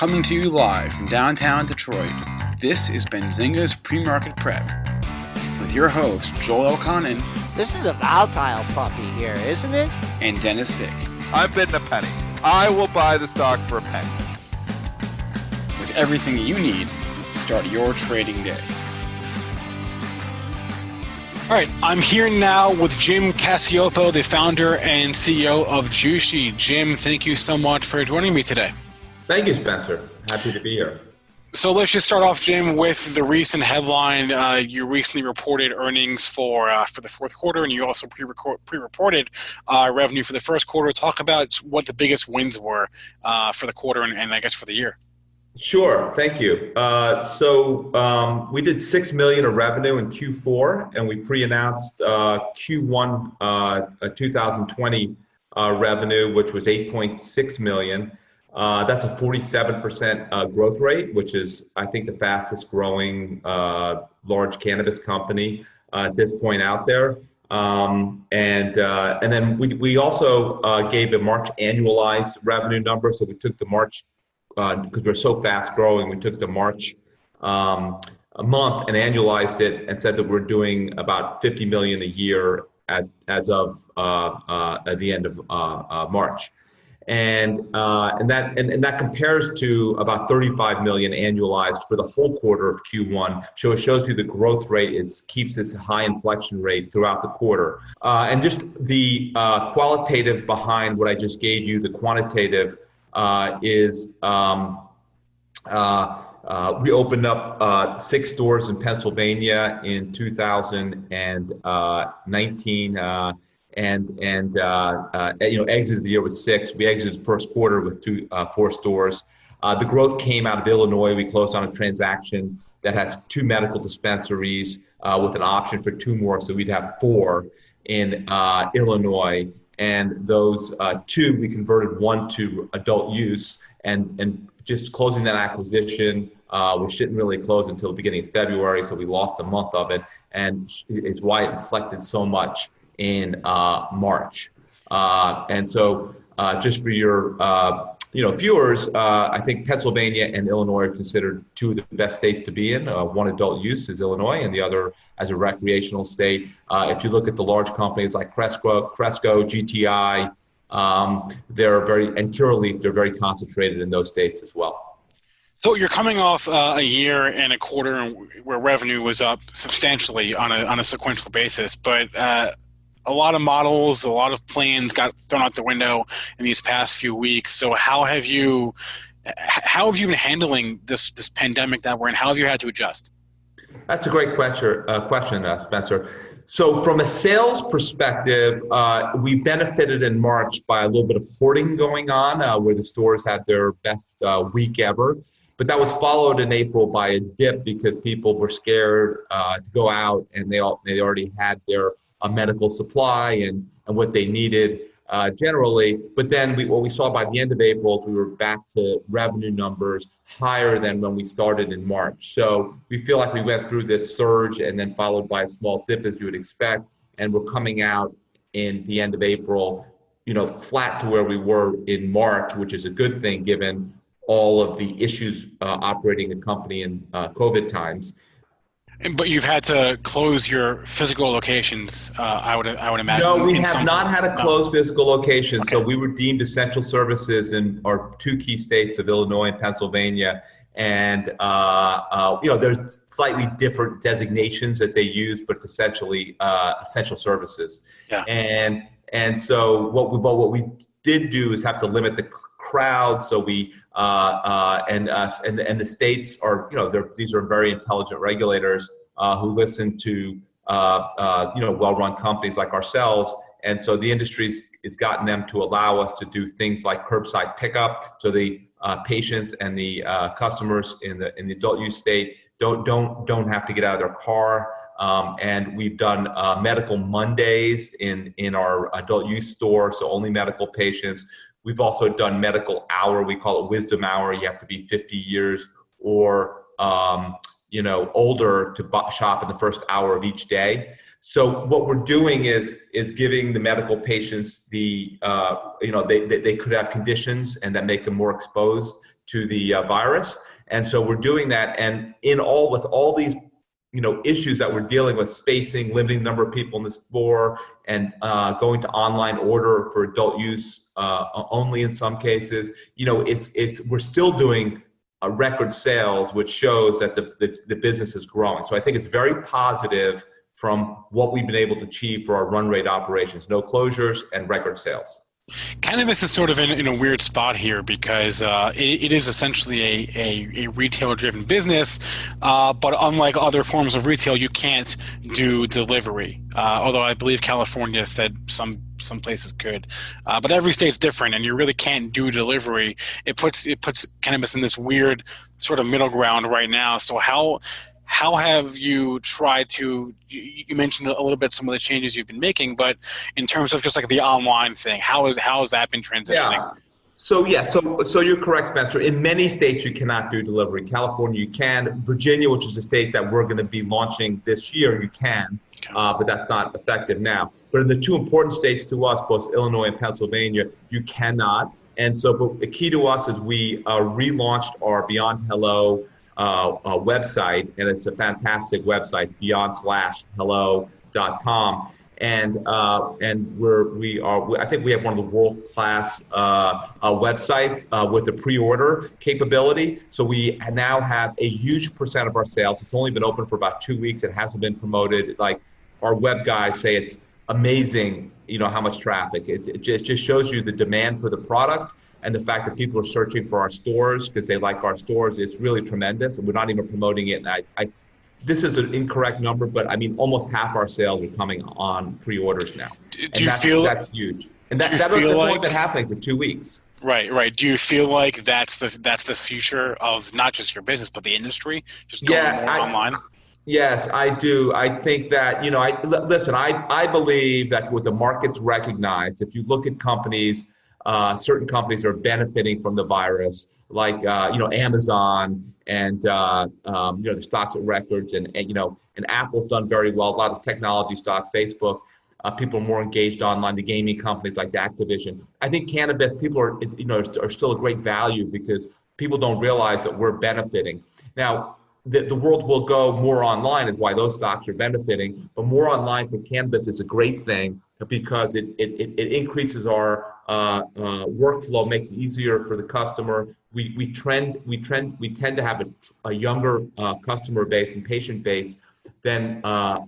Coming to you live from downtown Detroit, this is Benzinga's Pre-Market Prep with your host, Joel Elconin This is a volatile puppy here, isn't it? and Dennis Dick. I'm bidding a penny. I will buy the stock for a penny. with everything you need to start your trading day. All right, I'm here now with Jim Cacioppo, the founder and CEO of Jushi. Jim, thank you so much for joining me today. Thank you, Spencer. Happy to be here. So let's just start off, Jim, with the recent headline. Uh, you recently reported earnings for uh, for the fourth quarter, and you also pre-reported uh, revenue for the first quarter. Talk about what the biggest wins were uh, for the quarter, and, and I guess for the year. Sure. Thank you. Uh, so um, we did six million of revenue in Q4, and we pre-announced uh, Q1 uh, 2020 uh, revenue, which was 8.6 million. Uh, that's a 47% uh, growth rate, which is, I think, the fastest growing uh, large cannabis company uh, at this point out there. Um, and uh, and then we, we also uh, gave a March annualized revenue number. So we took the March because we're so fast growing. We took the March um, month and annualized it and said that we're doing about 50 million a year at as of the end of March and uh, and that and, and that compares to about 35 million annualized for the whole quarter of Q1. So it shows you the growth rate is keeps its high inflection rate throughout the quarter. Uh, and just the uh, qualitative behind what I just gave you, the quantitative uh, is. Um, uh, uh, we opened up six stores in Pennsylvania in 2019 and and uh, uh, you know exited the year with six. We exited the first quarter with two uh, four stores. Uh, the growth came out of Illinois. We closed on a transaction that has two medical dispensaries uh, with an option for two more, so we'd have four in uh, Illinois. And those two, we converted one to adult use, and and just closing that acquisition, which didn't really close until the beginning of February, so we lost a month of it, and is why it inflected so much in uh, March. Uh, and so, uh, just for your you know viewers, I think Pennsylvania and Illinois are considered two of the best states to be in. One adult use is Illinois, and the other as a recreational state. if you look at the large companies like Cresco, Cresco, GTI, um, they're very and Curaleaf, they're very concentrated in those states as well. So you're coming off uh, a year and a quarter where revenue was up substantially on a on a sequential basis, but uh, a lot of models, a lot of plans got thrown out the window in these past few weeks. So how have you how have you been handling this this pandemic that we're in? How have you had to adjust? That's a great question, uh, question, uh, Spencer. So from a sales perspective, uh, we benefited in March by a little bit of hoarding going on, uh, where the stores had their best uh, week ever. But that was followed in April by a dip because people were scared uh, to go out, and they all they already had their a medical supply and, and what they needed uh, generally. But then we, what we saw by the end of April is we were back to revenue numbers higher than when we started in March. So we feel like we went through this surge and then followed by a small dip as you would expect. And we're coming out in the end of April, you know, flat to where we were in March, which is a good thing given all of the issues uh, operating the company in uh, COVID times. But you've had to close your physical locations. Uh, I would I would imagine. No, we have not had to close no. physical locations. Okay. So we were deemed essential services in our two key states of Illinois and Pennsylvania. And uh, uh, you know, there's slightly different designations that they use, but it's essentially uh, essential services. Yeah. And and so what we but what we did do is have to limit the crowd. So we uh, uh, and uh, and and the states are you know these are very intelligent regulators uh, who listen to uh, uh, you know well-run companies like ourselves And so the industry's has gotten them to allow us to do things like curbside pickup. So the patients and the customers in the in the adult use state don't don't don't have to get out of their car. Um, and we've done medical Mondays in in our adult use store, so only medical patients. We've also done medical hour. We call it wisdom hour. You have to be 50 years or um, you know older to shop in the first hour of each day. So what we're doing is is giving the medical patients the uh, you know they, they, they could have conditions and that make them more exposed to the uh, virus, and so we're doing that. And in all with all these you know issues that we're dealing with, spacing, limiting the number of people in the store, and uh, going to online order for adult use uh, only in some cases. You know, it's it's we're still doing uh, record sales, which shows that the, the, the business is growing. So I think it's very positive from what we've been able to achieve for our run rate operations. No closures and record sales. Cannabis is sort of in, in a weird spot here because uh, it, it is essentially a, a, a retailer driven business, uh, but unlike other forms of retail, you can't do delivery. Uh, although I believe California said some some places could, uh, but every state's different, and you really can't do delivery. It puts it puts cannabis in this weird sort of middle ground right now. So how how have you tried to you mentioned a little bit some of the changes you've been making but in terms of just like the online thing how is how has that been transitioning? Yeah. so yeah so so you're correct spencer. In many states you cannot do delivery. California you can. Virginia which is a state that we're going to be launching this year you can uh, but that's not effective now. But in the two important states to us both illinois and pennsylvania you cannot. And so but the key to us is we uh, relaunched our beyond hello uh, website, and it's a fantastic website, beyond slash. And uh, and we're we are I think we have one of the world class uh, uh, websites uh, with the pre-order capability. So we now have a huge percent of our sales. It's only been open for about two weeks. It hasn't been promoted. Like our web guys say, it's amazing. You know how much traffic. It, it just shows you the demand for the product and the fact that people are searching for our stores because they like our stores is really tremendous. And we're not even promoting it. And I, I, this is an incorrect number, but I mean, almost half our sales are coming on pre-orders now. Do, you feel that's huge? And that, that feel like, been happening for two weeks. Right, right. Do you feel like that's the that's the future of not just your business but the industry, just going yeah, more I, online? Yes, I do. I think that you know. I listen. I I believe that what the market's recognized, if you look at companies uh, certain companies are benefiting from the virus, like uh, you know Amazon and uh, um, you know the stocks at records, and, and, you know and Apple's done very well. A lot of technology stocks, Facebook. Uh, people are more engaged online. The gaming companies like Activision. I think cannabis people are you know are still a great value because people don't realize that we're benefiting now. The, the world will go more online is why those stocks are benefiting but more online for cannabis is a great thing because it, it, it increases our uh, uh, workflow, makes it easier for the customer. We, we trend we trend we tend to have a, a younger uh, customer base and patient base than uh,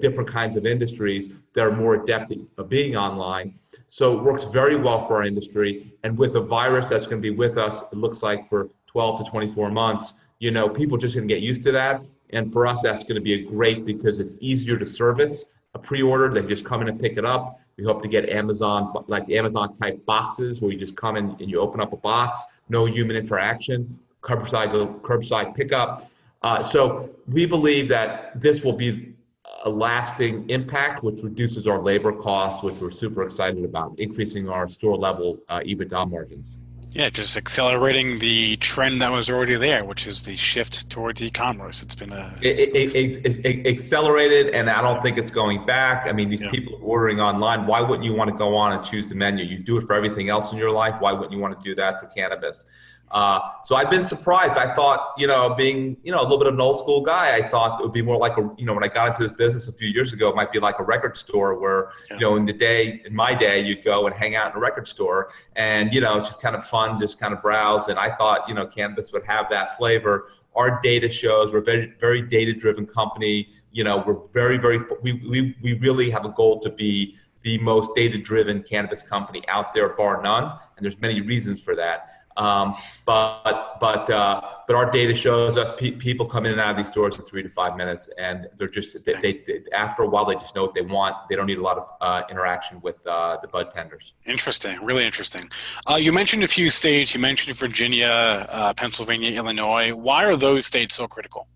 different kinds of industries that are more adept at being online. So it works very well for our industry. And with a virus that's going to be with us, it looks like for 12 to 24 months, you know, people just going to get used to that. And for us, that's going to be a great because it's easier to service a pre-order. They just come in and pick it up. We hope to get Amazon, like Amazon type boxes where you just come in and you open up a box, no human interaction, curbside curbside pickup. Uh, so we believe that this will be a lasting impact, which reduces our labor costs, which we're super excited about, increasing our store level uh, EBITDA margins. Yeah, just accelerating the trend that was already there, which is the shift towards e-commerce. It's been a it, it, it, accelerated, and I don't think it's going back. I mean, these yeah. people ordering online. Why wouldn't you want to go on and choose the menu? You do it for everything else in your life. Why wouldn't you want to do that for cannabis? Uh, so I've been surprised. I thought, you know, being, you know, a little bit of an old school guy, I thought it would be more like a, you know, when I got into this business a few years ago, it might be like a record store where, yeah. you know, in the day, in my day, you'd go and hang out in a record store and, you know, just kind of fun, just kind of browse. And I thought, you know, cannabis would have that flavor. Our data shows we're a very, very data driven company. You know, we're very, very, we, we, we really have a goal to be the most data driven cannabis company out there, bar none. And there's many reasons for that. Um, but but uh, but our data shows us pe- people come in and out of these stores in three to five minutes, and they're just they, they, they after a while they just know what they want. They don't need a lot of uh, interaction with uh, the bud tenders. Interesting, really interesting. Uh, you mentioned a few states. You mentioned Virginia, uh, Pennsylvania, Illinois. Why are those states so critical?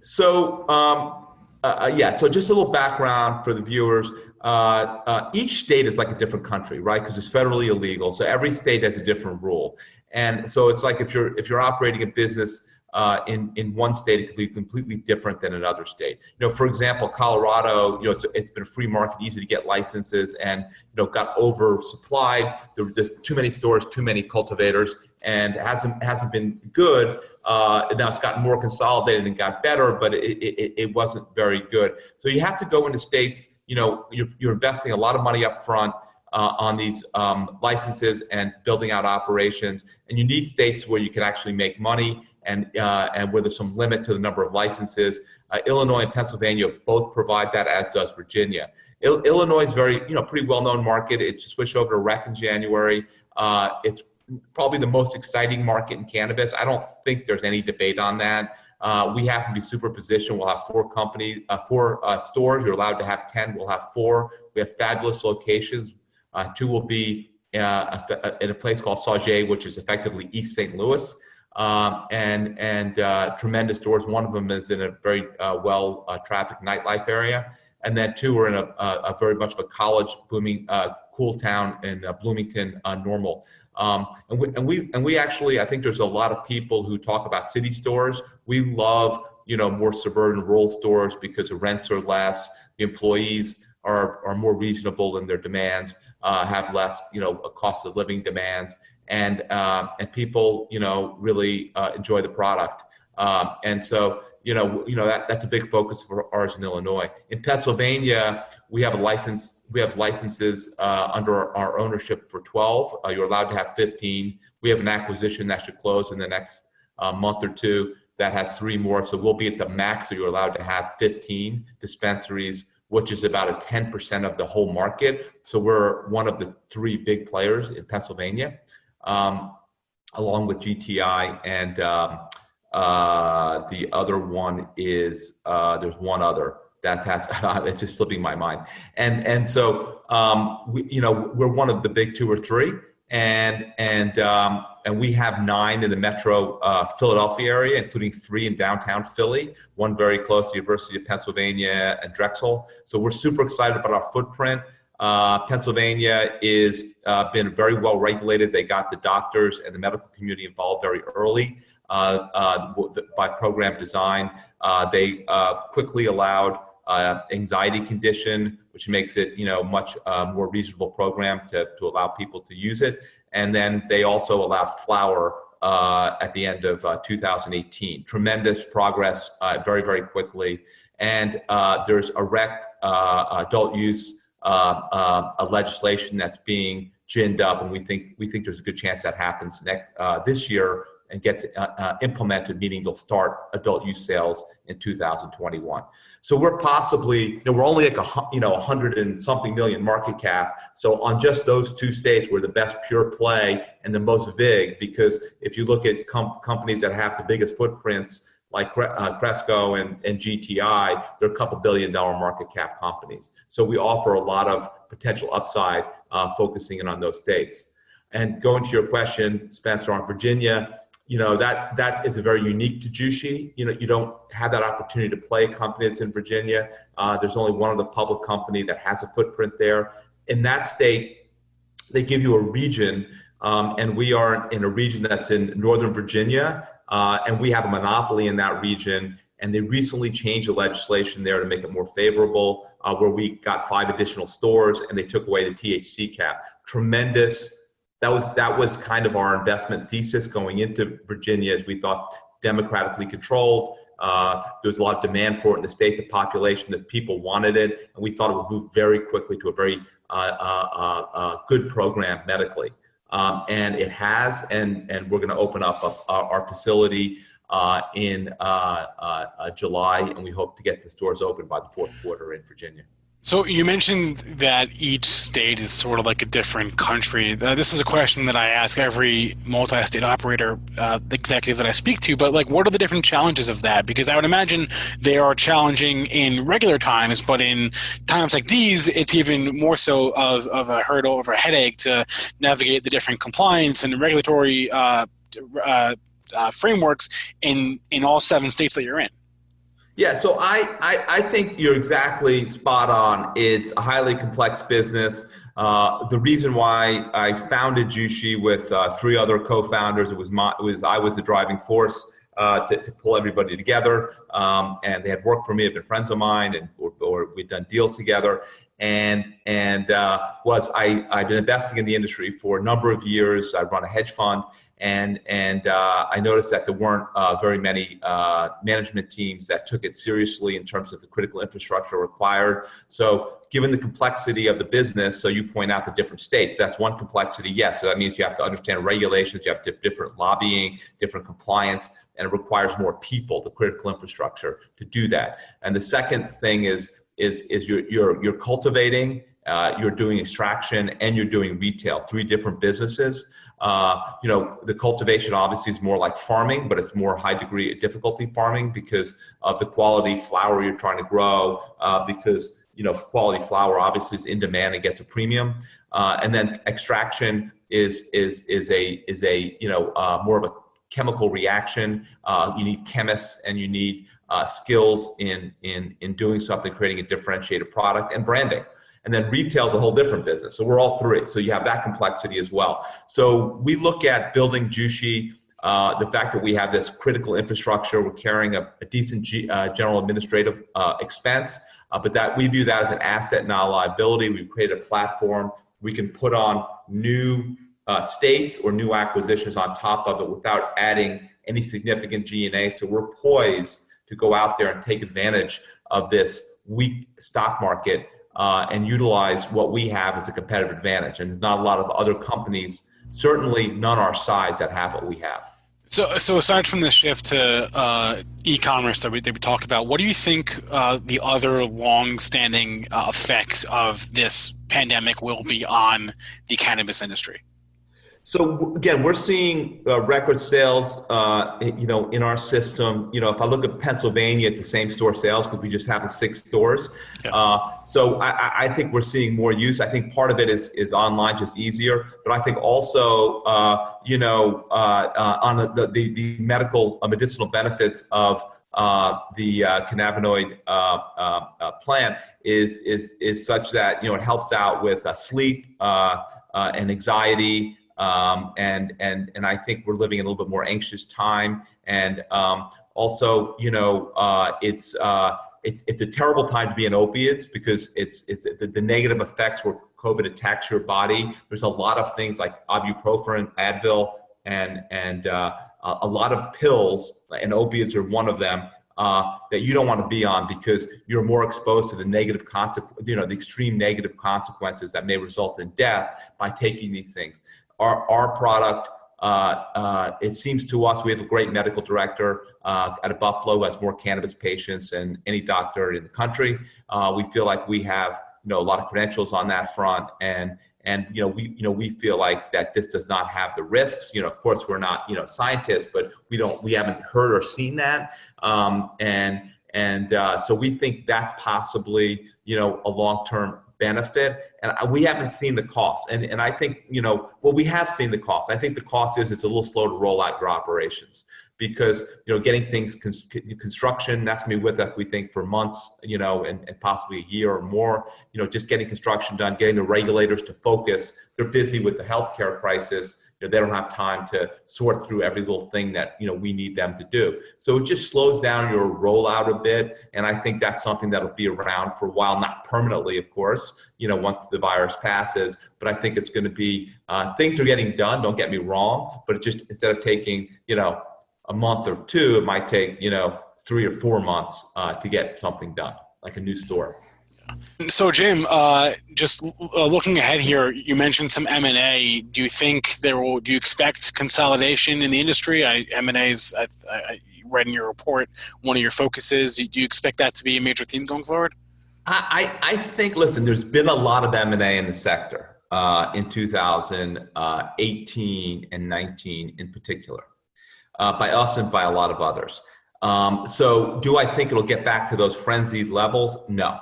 So um, uh, yeah, so just a little background for the viewers. Uh, uh, each state is like a different country, right? Because it's federally illegal. So every state has a different rule, and so it's like if you're if you're operating a business uh, in in one state, it could be completely different than another state. You know, for example, Colorado, you know, it's, it's been a free market, easy to get licenses, and you know, got oversupplied. There were just too many stores, too many cultivators, and hasn't hasn't been good. Uh, now it's gotten more consolidated and got better, but it, it, it wasn't very good. So you have to go into states you know you're, you're investing a lot of money up front uh, on these um, licenses and building out operations. And you need states where you can actually make money and uh, and where there's some limit to the number of licenses. Uh, illinois and pennsylvania both provide that as does virginia. Il- illinois is very you know pretty well known market. It switched over to rec in january. Uh, it's probably the most exciting market in cannabis. I don't think there's any debate on that uh, we have to be super positioned. We'll have four companies, uh, four uh, stores. You're allowed to have 10. We'll have four. We have fabulous locations. Uh, two will be uh, in a place called Sauget, which is effectively East St. Louis. Um, and and uh, tremendous stores. One of them is in a very well trafficked nightlife area. And then two are in a, a, a very much of a college booming, cool town in Bloomington, Normal. Um, and, we, and we and we actually, I think there's a lot of people who talk about city stores. We love you know more suburban rural stores because the rents are less, the employees are are more reasonable in their demands, uh, have less you know cost of living demands, and uh, and people you know really uh, enjoy the product. Um, and so you know, you know that, that's a big focus for ours in Illinois. In Pennsylvania, we have a license. We have licenses uh, under our ownership for 12. Uh, you're allowed to have 15. We have an acquisition that should close in the next uh, month or two that has three more. So we'll be at the max. So you're allowed to have 15 dispensaries, which is about a 10% of the whole market. So we're one of the three big players in Pennsylvania, um, along with GTI and. Um, uh, the other one is uh, there's one other that has it's just slipping my mind. And and so um, we you know we're one of the big two or three, and and um, and we have nine in the metro uh, Philadelphia area, including three in downtown Philly, one very close to the University of Pennsylvania and Drexel. So we're super excited about our footprint. Uh, Pennsylvania is uh, been very well regulated. They got the doctors and the medical community involved very early. Uh, uh, by program design. Uh, they quickly allowed anxiety condition, which makes it you know much more reasonable program to, to allow people to use it. And then they also allowed flower uh, at the end of uh, 2018. Tremendous progress uh, very, very quickly. And there's a rec adult use a legislation that's being ginned up, and we think we think there's a good chance that happens next this year and gets uh, uh, implemented, meaning they'll start adult use sales in 2021. So we're possibly, you know, we're only like a you know 100 and something million market cap. So on just those two states, we're the best pure play and the most vig because if you look at com- companies that have the biggest footprints like uh, Cresco and, and GTI, they're a couple billion dollar market cap companies. So we offer a lot of potential upside uh, focusing in on those states. And going to your question, Spencer, on Virginia, you know that that is a very unique to Jushi. You know, you don't have that opportunity to play a company that's in Virginia. Uh, there's only one other public company that has a footprint there. In that state, they give you a region, um, and we are in a region that's in Northern Virginia, uh, and we have a monopoly in that region. And they recently changed the legislation there to make it more favorable, uh, where we got five additional stores, and they took away the THC cap. Tremendous that was that was kind of our investment thesis going into Virginia, as we thought democratically controlled. Uh, there was a lot of demand for it in the state, the population, that people wanted it, and we thought it would move very quickly to a very uh, uh, uh, uh good program medically. Um, and it has, and and we're going to open up a, our, our, facility uh, in July, and we hope to get the stores open by the fourth quarter in Virginia. So you mentioned that each state is sort of like a different country. Uh, this is a question that I ask every multi-state operator uh, executive that I speak to. But like, what are the different challenges of that? Because I would imagine they are challenging in regular times, but in times like these, it's even more so of, of a hurdle, of a headache to navigate the different compliance and regulatory uh, uh, uh frameworks in in all seven states that you're in. Yeah, so I, I, I think you're exactly spot on. It's a highly complex business. Uh, the reason why I founded Jushi with uh, three other co-founders, it was my, it was I was the driving force uh, to, to, pull everybody together, um, and they had worked for me, had been friends of mine, and or, or we'd done deals together. And and uh, was I I've been investing in the industry for a number of years. I run a hedge fund, and and uh, I noticed that there weren't uh, very many uh, management teams that took it seriously in terms of the critical infrastructure required. So, given the complexity of the business, so you point out the different states, that's one complexity. Yes, so that means you have to understand regulations, you have different lobbying, different compliance, and it requires more people, the critical infrastructure, to do that. And the second thing is is is you're you're you're cultivating. Uh, you're doing extraction and you're doing retail, three different businesses. Uh, you know, the cultivation obviously is more like farming, but it's more high degree difficulty farming because of the quality flower you're trying to grow. Uh, because you know, quality flower obviously is in demand and gets a premium. Uh, and then extraction is is is a is a you know uh, more of a chemical reaction. Uh, you need chemists and you need skills in in in doing something, creating a differentiated product and branding. And then retail is a whole different business. So we're all three. So you have that complexity as well. So we look at building Jushi. Uh, the fact that we have this critical infrastructure, we're carrying a, a decent G, uh, general administrative uh, expense, uh, but that we view that as an asset, not a liability. We've created a platform we can put on new uh, states or new acquisitions on top of it without adding any significant G&A. So we're poised to go out there and take advantage of this weak stock market uh, and utilize what we have as a competitive advantage. And there's not a lot of other companies, certainly none our size, that have what we have. So, so aside from the shift to uh, e-commerce that we, that we talked about, what do you think uh, the other long-standing uh, effects of this pandemic will be on the cannabis industry? So again, we're seeing uh, record sales, uh, you know, in our system. You know, if I look at Pennsylvania, it's the same store sales because we just have the six stores. Yeah. Uh, so I, I, think we're seeing more use. I think part of it is is online, just easier. But I think also, uh, you know, uh, uh, on the, the, the medical medicinal benefits of the cannabinoid plant is is is such that you know it helps out with sleep and anxiety um, and and and I think we're living in a little bit more anxious time. And um, also, you know, uh, it's uh, it's it's a terrible time to be in opiates because it's it's the, the, negative effects where COVID attacks your body. There's a lot of things like ibuprofen, Advil, and and uh, a lot of pills, and opiates are one of them. Uh, that you don't want to be on because you're more exposed to the negative consequence, you know, the extreme negative consequences that may result in death by taking these things our, our product, uh, uh, it seems to us we have a great medical director uh, at Buffalo who has more cannabis patients than any doctor in the country. Uh, we feel like we have you know a lot of credentials on that front, and and you know we you know we feel like that this does not have the risks. You know, of course, we're not you know scientists, but we don't we haven't heard or seen that, um, and and uh, so we think that's possibly you know a long term benefit and we haven't seen the cost. And, and i think you know well we have seen the cost. I think the cost is it's a little slow to roll out your operations because you know getting things construction that's going to be with us we think for months you know and, and possibly a year or more. You know just getting construction done getting the regulators to focus. They're busy with the healthcare crisis know, they don't have time to sort through every little thing that you know we need them to do. So it just slows down your rollout a bit, and I think that's something that'll be around for a while, not permanently, of course. You know, once the virus passes, but I think it's going to be uh, things are getting done. Don't get me wrong, but it just instead of taking you know a month or two, it might take you know three or four months uh, to get something done, like a new store. So, Jim, uh, just uh, looking ahead here, you mentioned some M and A. Do you think there will? Do you expect consolidation in the industry? M and A's. I, I read in your report one of your focuses. Do you expect that to be a major theme going forward? I, I think, listen, there's been a lot of M&A in the sector uh, in 2018 and 19 in particular, uh, by us and by a lot of others. Um, so do I think it'll get back to those frenzied levels? No.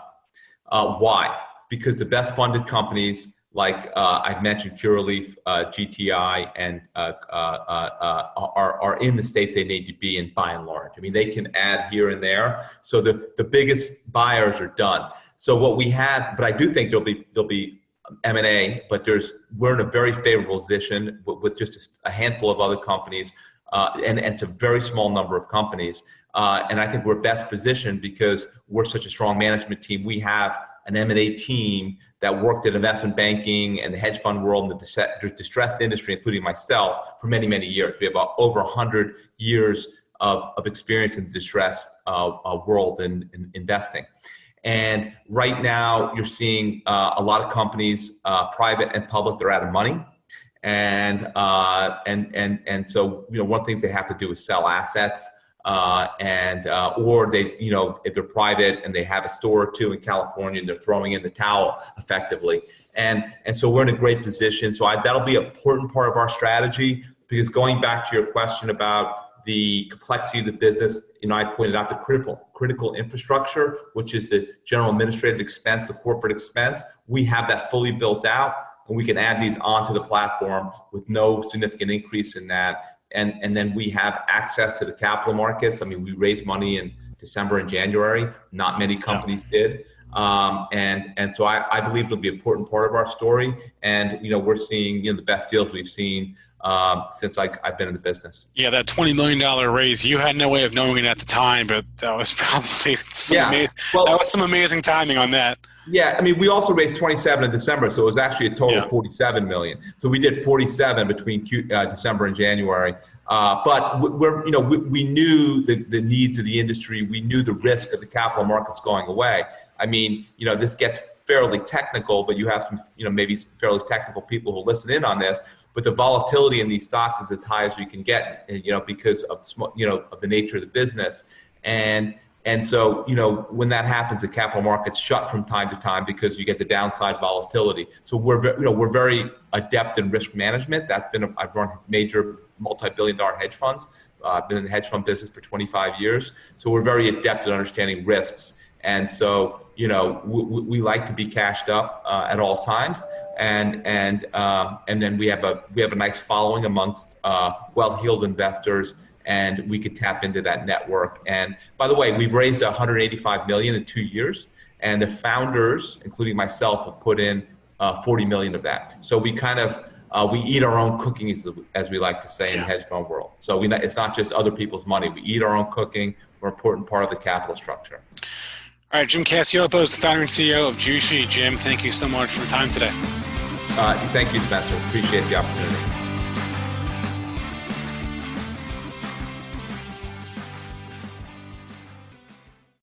Uh, why? Because the best funded companies like uh, I've mentioned, Curaleaf, uh, GTI, and uh, uh, uh, are, are in the states they need to be in by and large. I mean, they can add here and there. So the, the biggest buyers are done. So what we have, but I do think there'll be there'll be M and A, but there's we're in a very favorable position with, with just a handful of other companies, uh, and, and it's a very small number of companies. and I think we're best positioned because we're such a strong management team. We have an M&A team that worked in investment banking and the hedge fund world and the distressed industry, including myself, for many, many years. We have over 100 years of, of experience in the distressed uh, uh, world in, in, investing. And right now, you're seeing uh, a lot of companies, uh, private and public, they're out of money. And, uh, and, and, and so, you know, one of the things they have to do is sell assets uh, and uh, or they you know if they're private and they have a store or two in California and they're throwing in the towel effectively. And and so we're in a great position. So I, that'll be an important part of our strategy because going back to your question about the complexity of the business you know I pointed out the critical critical infrastructure which is the general administrative expense the corporate expense. We have that fully built out and we can add these onto the platform with no significant increase in that and and then we have access to the capital markets. I mean, we raised money in December and January. Not many companies yeah. did. Um, and and so I, I believe it'll be an important part of our story. And you know, we're seeing you know the best deals we've seen um, since I, have been in the business. Yeah, that twenty million dollar raise. You had no way of knowing it at the time, but that was probably some yeah. Amazing, well, that was some amazing timing on that. Yeah, I mean, we also raised twenty seven in December, so it was actually a total yeah. of forty seven million. So we did forty seven between Q, uh, December and January. Uh, but we're, you know, we, we knew the, the needs of the industry. We knew the risk of the capital markets going away. I mean, you know, this gets fairly technical, but you have some, you know, maybe fairly technical people who listen in on this but the volatility in these stocks is as high as you can get, you know, because of you know of the nature of the business, and and so you know when that happens, the capital markets shut from time to time because you get the downside volatility. So we're you know we're very adept in risk management. That's been a, I've run major multi-billion-dollar hedge funds. Uh, I've been in the hedge fund business for 25 years, so we're very adept at understanding risks. And so you know we, we like to be cashed up uh, at all times and and um, and then we have a we have a nice following amongst uh, well-heeled investors, and we could tap into that network. And by the way, we've raised 185 million in two years, and the founders, including myself, have put in uh, 40 million of that. So we kind of uh, we eat our own cooking, as, as we like to say in the hedge fund world. So we, it's not just other people's money. We eat our own cooking. We're an important part of the capital structure. All right, Jim Cacioppo is the founder and CEO of Jushi. Jim, thank you so much for your time today. Uh, thank you, Spencer. Appreciate the opportunity.